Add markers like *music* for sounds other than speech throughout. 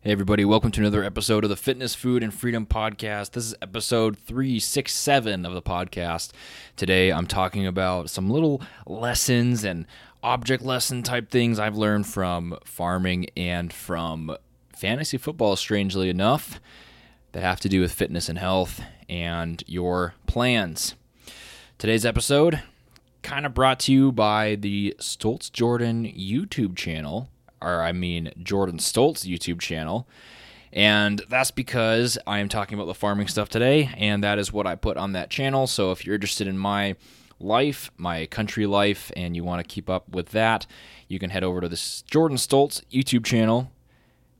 Hey, everybody, welcome to another episode of the Fitness, Food, and Freedom Podcast. This is episode 367 of the podcast. Today, I'm talking about some little lessons and object lesson type things I've learned from farming and from fantasy football, strangely enough, that have to do with fitness and health and your plans. Today's episode, kind of brought to you by the Stoltz Jordan YouTube channel or I mean Jordan Stoltz YouTube channel. And that's because I am talking about the farming stuff today, and that is what I put on that channel. So if you're interested in my life, my country life, and you want to keep up with that, you can head over to this Jordan Stoltz YouTube channel,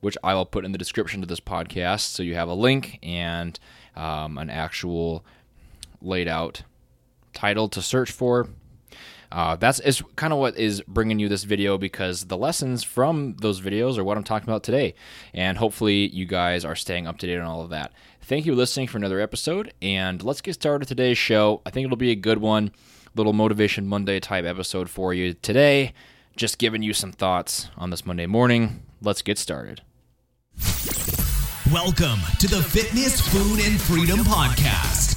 which I will put in the description to this podcast. So you have a link and um, an actual laid out title to search for. Uh, that's is kind of what is bringing you this video because the lessons from those videos are what I'm talking about today, and hopefully you guys are staying up to date on all of that. Thank you for listening for another episode, and let's get started today's show. I think it'll be a good one, little motivation Monday type episode for you today. Just giving you some thoughts on this Monday morning. Let's get started. Welcome to the Fitness, Food, and Freedom Podcast.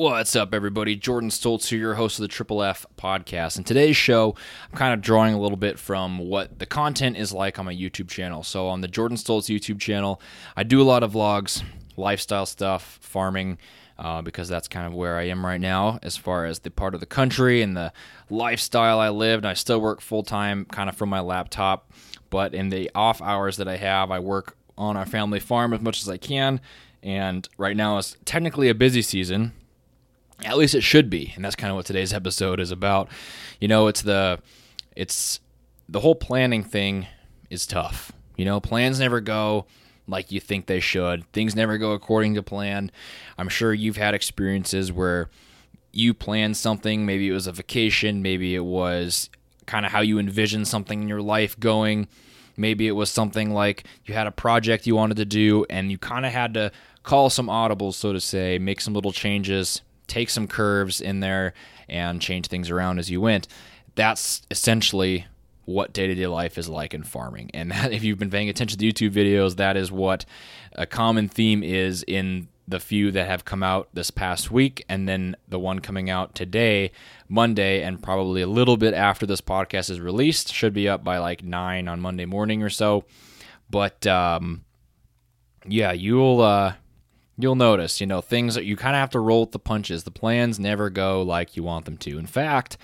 What's up, everybody? Jordan Stoltz here, your host of the Triple F podcast. And today's show, I'm kind of drawing a little bit from what the content is like on my YouTube channel. So, on the Jordan Stoltz YouTube channel, I do a lot of vlogs, lifestyle stuff, farming, uh, because that's kind of where I am right now as far as the part of the country and the lifestyle I lived. I still work full time, kind of from my laptop, but in the off hours that I have, I work on our family farm as much as I can. And right now is technically a busy season at least it should be, and that's kind of what today's episode is about. You know, it's the it's the whole planning thing is tough. You know, plans never go like you think they should. Things never go according to plan. I'm sure you've had experiences where you planned something, maybe it was a vacation, maybe it was kind of how you envisioned something in your life going. Maybe it was something like you had a project you wanted to do and you kind of had to call some audibles, so to say, make some little changes, take some curves in there and change things around as you went. That's essentially what day to day life is like in farming. And *laughs* that, if you've been paying attention to YouTube videos, that is what a common theme is in the few that have come out this past week, and then the one coming out today, Monday, and probably a little bit after this podcast is released. Should be up by like nine on Monday morning or so. But um, yeah, you'll uh, you'll notice, you know, things that you kind of have to roll with the punches. The plans never go like you want them to. In fact,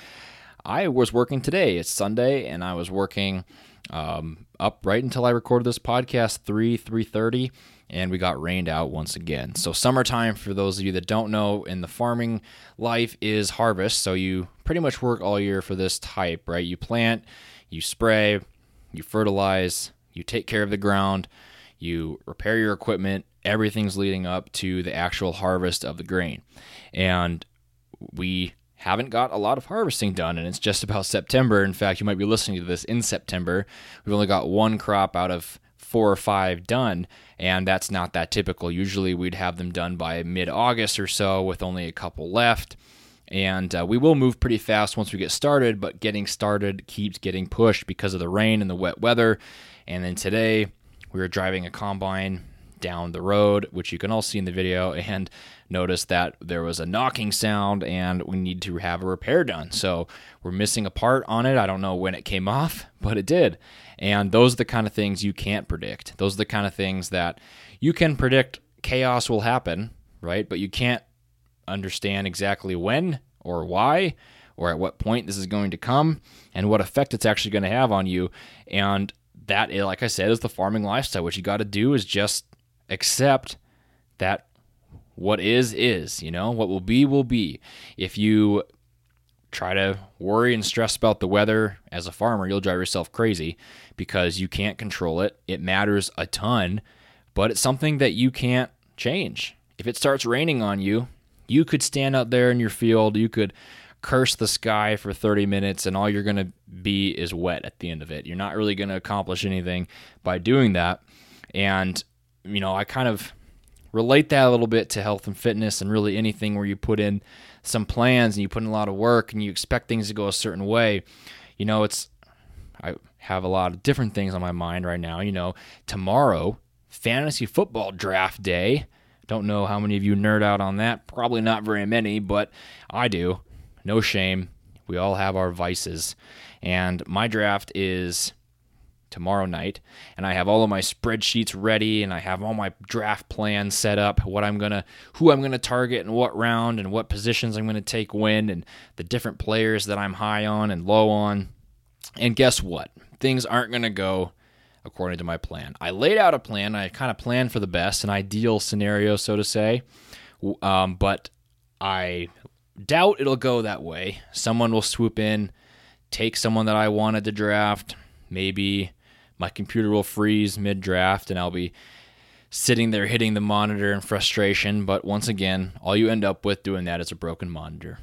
I was working today. It's Sunday, and I was working um, up right until I recorded this podcast, three three thirty, and we got rained out once again. So summertime, for those of you that don't know, in the farming life is harvest. So you pretty much work all year for this type, right? You plant, you spray, you fertilize, you take care of the ground, you repair your equipment, everything's leading up to the actual harvest of the grain. And we haven't got a lot of harvesting done, and it's just about September. In fact, you might be listening to this in September. We've only got one crop out of four or five done, and that's not that typical. Usually, we'd have them done by mid August or so, with only a couple left. And uh, we will move pretty fast once we get started, but getting started keeps getting pushed because of the rain and the wet weather. And then today, we were driving a combine down the road, which you can all see in the video, and notice that there was a knocking sound and we need to have a repair done. So we're missing a part on it. I don't know when it came off, *laughs* but it did. And those are the kind of things you can't predict. Those are the kind of things that you can predict chaos will happen, right? But you can't understand exactly when or why or at what point this is going to come and what effect it's actually going to have on you. And that, like I said, is the farming lifestyle. What you got to do is just accept that what is is, you know, what will be will be. If you try to worry and stress about the weather as a farmer, you'll drive yourself crazy because you can't control it. It matters a ton, but it's something that you can't change. If it starts raining on you, you could stand out there in your field, you could curse the sky for 30 minutes, and all you're going to be is wet at the end of it. You're not really going to accomplish anything by doing that. And, you know, I kind of relate that a little bit to health and fitness and really anything where you put in some plans and you put in a lot of work and you expect things to go a certain way. You know, it's, I have a lot of different things on my mind right now. You know, tomorrow, fantasy football draft day. Don't know how many of you nerd out on that. Probably not very many, but I do. No shame. We all have our vices. And my draft is tomorrow night and I have all of my spreadsheets ready and I have all my draft plans set up what I'm to who I'm to target and what round and what positions I'm to take when and the different players that I'm high on and low on. And guess what? Things aren't to go according to my plan. I laid out a plan. I kind of planned for the best, an ideal scenario, so to say. Um, but I doubt it'll go that way. Someone will swoop in, take someone that I wanted to draft. Maybe my computer will freeze mid draft and I'll be sitting there hitting the monitor in frustration. But once again, all you end up with doing that is a broken monitor.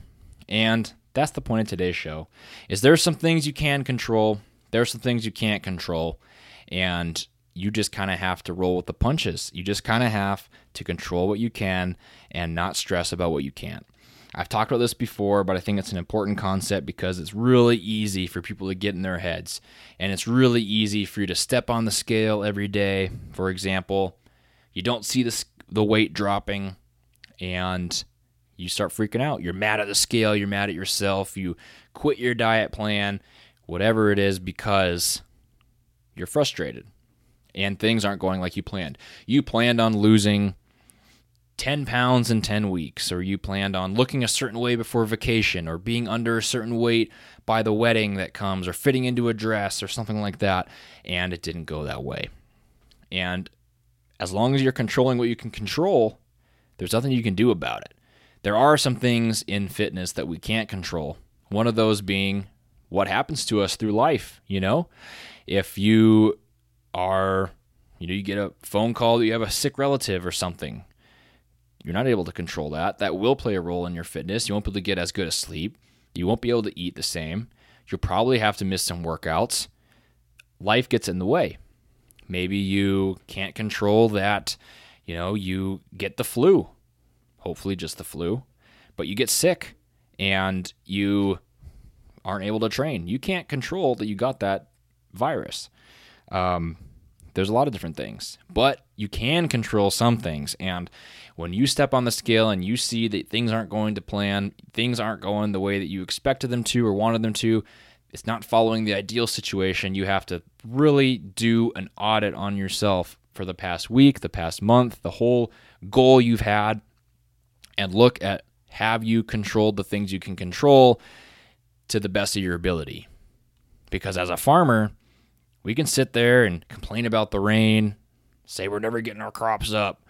And that's the point of today's show. Is there some things you can control, there are some things you can't control, and you just kind of have to roll with the punches. You just kind of have to control what you can and not stress about what you can't. I've talked about this before, but I think it's an important concept because it's really easy for people to get in their heads. And it's really easy for you to step on the scale every day. For example, you don't see the, the weight dropping and you start freaking out. You're mad at the scale, you're mad at yourself, you quit your diet plan, whatever it is, because you're frustrated and things aren't going like you planned. You planned on losing 10 pounds in 10 weeks, or you planned on looking a certain way before vacation, or being under a certain weight by the wedding that comes, or fitting into a dress, or something like that, and it didn't go that way. And as long as you're controlling what you can control, there's nothing you can do about it. There are some things in fitness that we can't control. One of those being what happens to us through life, you know? If you are, you know, you get a phone call that you have a sick relative or something, you're not able to control that. That will play a role in your fitness. You won't be able to get as good a sleep. You won't be able to eat the same. You'll probably have to miss some workouts. Life gets in the way. Maybe you can't control that, you know, you get the flu. Hopefully just the flu, but you get sick and you aren't able to train. You can't control that you got that virus. Um, there's a lot of different things, but you can control some things. And when you step on the scale and you see that things aren't going to plan, things aren't going the way that you expected them to or wanted them to, it's not following the ideal situation, you have to really do an audit on yourself for the past week, the past month, the whole goal you've had, and look at have you controlled the things you can control to the best of your ability. Because as a farmer, we can sit there and complain about the rain, say we're never getting our crops up,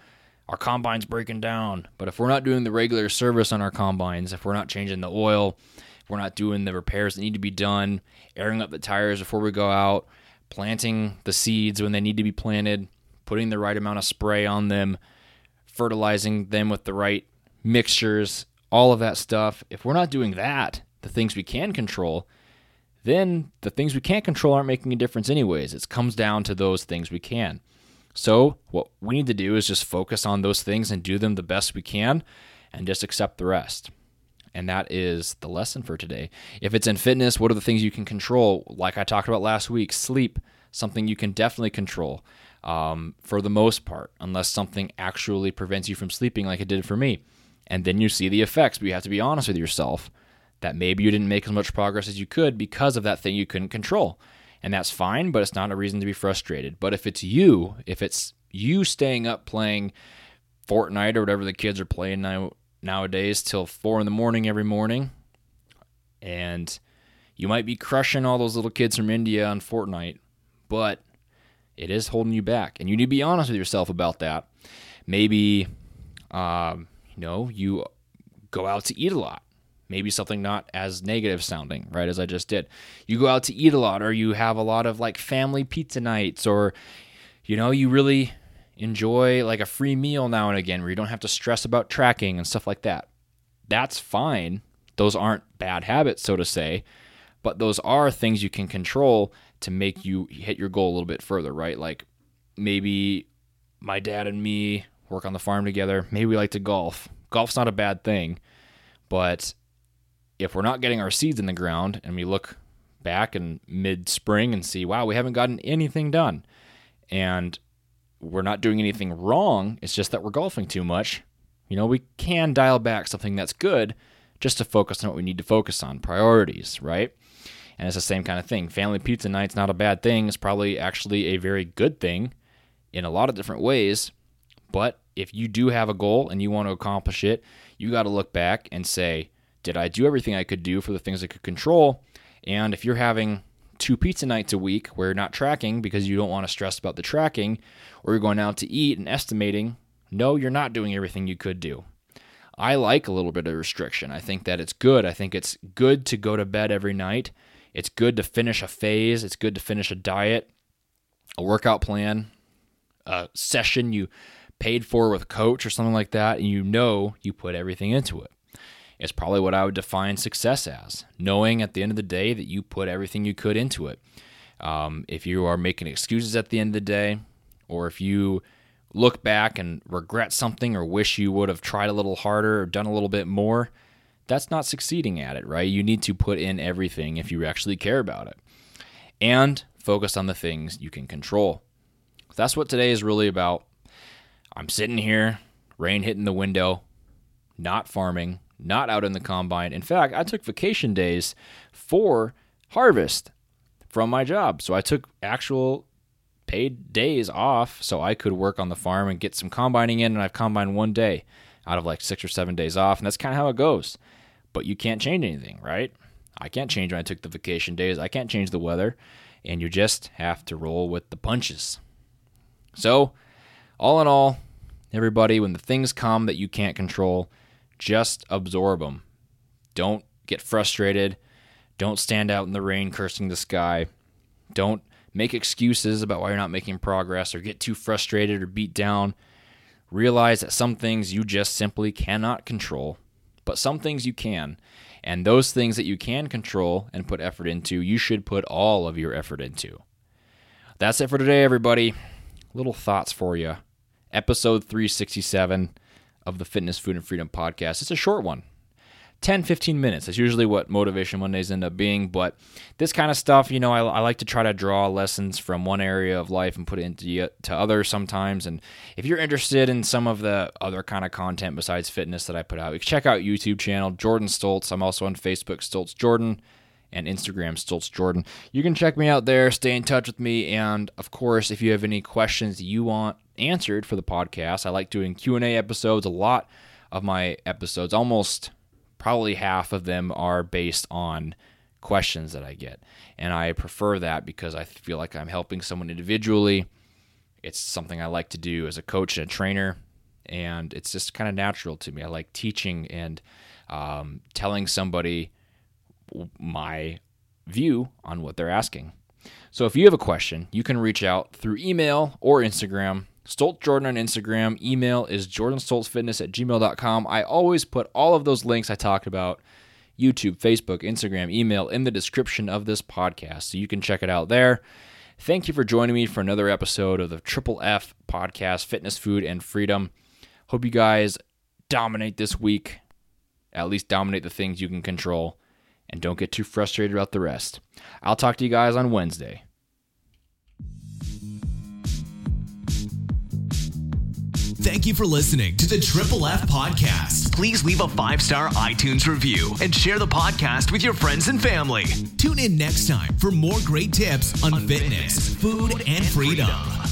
our combine's breaking down. But if we're not doing the regular service on our combines, if we're not changing the oil, if we're not doing the repairs that need to be done, airing up the tires before we go out, planting the seeds when they need to be planted, putting the right amount of spray on them, fertilizing them with the right mixtures, all of that stuff. If we're not doing that, the things we can control, then the things we can't control aren't making a difference anyways. It comes down to those things we can. So, what we need to do is just focus on those things and do them the best we can and just accept the rest. And that is the lesson for today. If it's in fitness, what are the things you can control? Like I talked about last week, sleep, something you can definitely control um, for the most part, unless something actually prevents you from sleeping, like it did for me. And then you see the effects, but you have to be honest with yourself that maybe you didn't make as much progress as you could because of that thing you couldn't control. And that's fine, but it's not a reason to be frustrated. But if it's you, if it's you staying up playing Fortnite or whatever the kids are playing now nowadays till four in the morning every morning, and you might be crushing all those little kids from India on Fortnite, but it is holding you back, and you need to be honest with yourself about that. Maybe, um, you know, you go out to eat a lot maybe something not as negative sounding, right? As I just did. You go out to eat a lot, or you have a lot of like family pizza nights, or, you know, you really enjoy like a free meal now and again where you don't have to stress about tracking and stuff like that. That's fine. Those aren't bad habits, so to say, but those are things you can control to make you hit your goal a little bit further, right? Like maybe my dad and me work on the farm together. Maybe we like to golf. Golf's not a bad thing, but if we're not getting our seeds in the ground and we look back in mid spring and see, wow, we haven't gotten anything done. And we're not doing anything wrong. It's just that we're golfing too much. You know, we can dial back something that's good just to focus on what we need to focus on priorities, right? And it's the same kind of thing. Family pizza night's not a bad thing. It's probably actually a very good thing in a lot of different ways. But if you do have a goal and you want to accomplish it, you got to look back and say, did I do everything I could do for the things I could control? And if you're having two pizza nights a week where you're not tracking because you don't want to stress about the tracking, or you're going out to eat and estimating, no, you're not doing everything you could do. I like a little bit of restriction. I think that it's good. I think it's good to go to bed every night. It's good to finish a phase. It's good to finish a diet, a workout plan, a session you paid for with a coach or something like that, and you know you put everything into it. It's probably what I would define success as knowing at the end of the day that you put everything you could into it. Um, if you are making excuses at the end of the day, or if you look back and regret something or wish you would have tried a little harder or done a little bit more, that's not succeeding at it, right? You need to put in everything if you actually care about it. And focus on the things you can control. That's what today is really about. I'm sitting here, rain hitting the window, not farming, not out in the combine. In fact, I took vacation days for harvest from my job. So I took actual paid days off so I could work on the farm and get some combining in. And I've combined one day out of like six or seven days off. And that's kind of how it goes. But you can't change anything, right? I can't change when I took the vacation days. I can't change the weather. And you just have to roll with the punches. So, all in all, everybody, when the things come that you can't control, just absorb them. Don't get frustrated. Don't stand out in the rain cursing the sky. Don't make excuses about why you're not making progress or get too frustrated or beat down. Realize that some things you just simply cannot control, but some things you can. And those things that you can control and put effort into, you should put all of your effort into. That's it for today, everybody. Little thoughts for you. Episode 367 of the Fitness, Food, and Freedom podcast. It's a short one. 10, 15 minutes. That's usually what Motivation Mondays end up being. But this kind of stuff, you know, I, I, like to try to draw lessons from one area of life and put it into to others sometimes. And if you're interested in some of the other kind of content besides fitness that I put out, check out YouTube channel Jordan Stoltz. I'm also on Facebook, Stoltz Jordan, and Instagram, Stoltz Jordan. You can check me out there, stay in touch with me, and of course, if you have any questions you want answered for the podcast, I like doing Q and A episodes. A lot of my episodes, almost probably half of them are based on questions that I get. And I prefer that because I feel like I'm helping someone individually. It's something I like to do as a coach and a trainer. And it's just kind of natural to me. I like teaching and um, telling somebody my view on what they're asking. So if you have a question, you can reach out through email or Instagram Stoltz Jordan on Instagram. Email is jordanstoltzfitness at gmail.com. I always put all of those links I talked about YouTube, Facebook, Instagram, email in the description of this podcast. So you can check it out there. Thank you for joining me for another episode of the Triple F podcast, Fitness, Food, and Freedom. Hope you guys dominate this week, at least dominate the things you can control, and don't get too frustrated about the rest. I'll talk to you guys on Wednesday. Thank you for listening to the Triple F Podcast. Please leave a five star iTunes review and share the podcast with your friends and family. Tune in next time for more great tips on, on fitness, fitness, food, and freedom. freedom.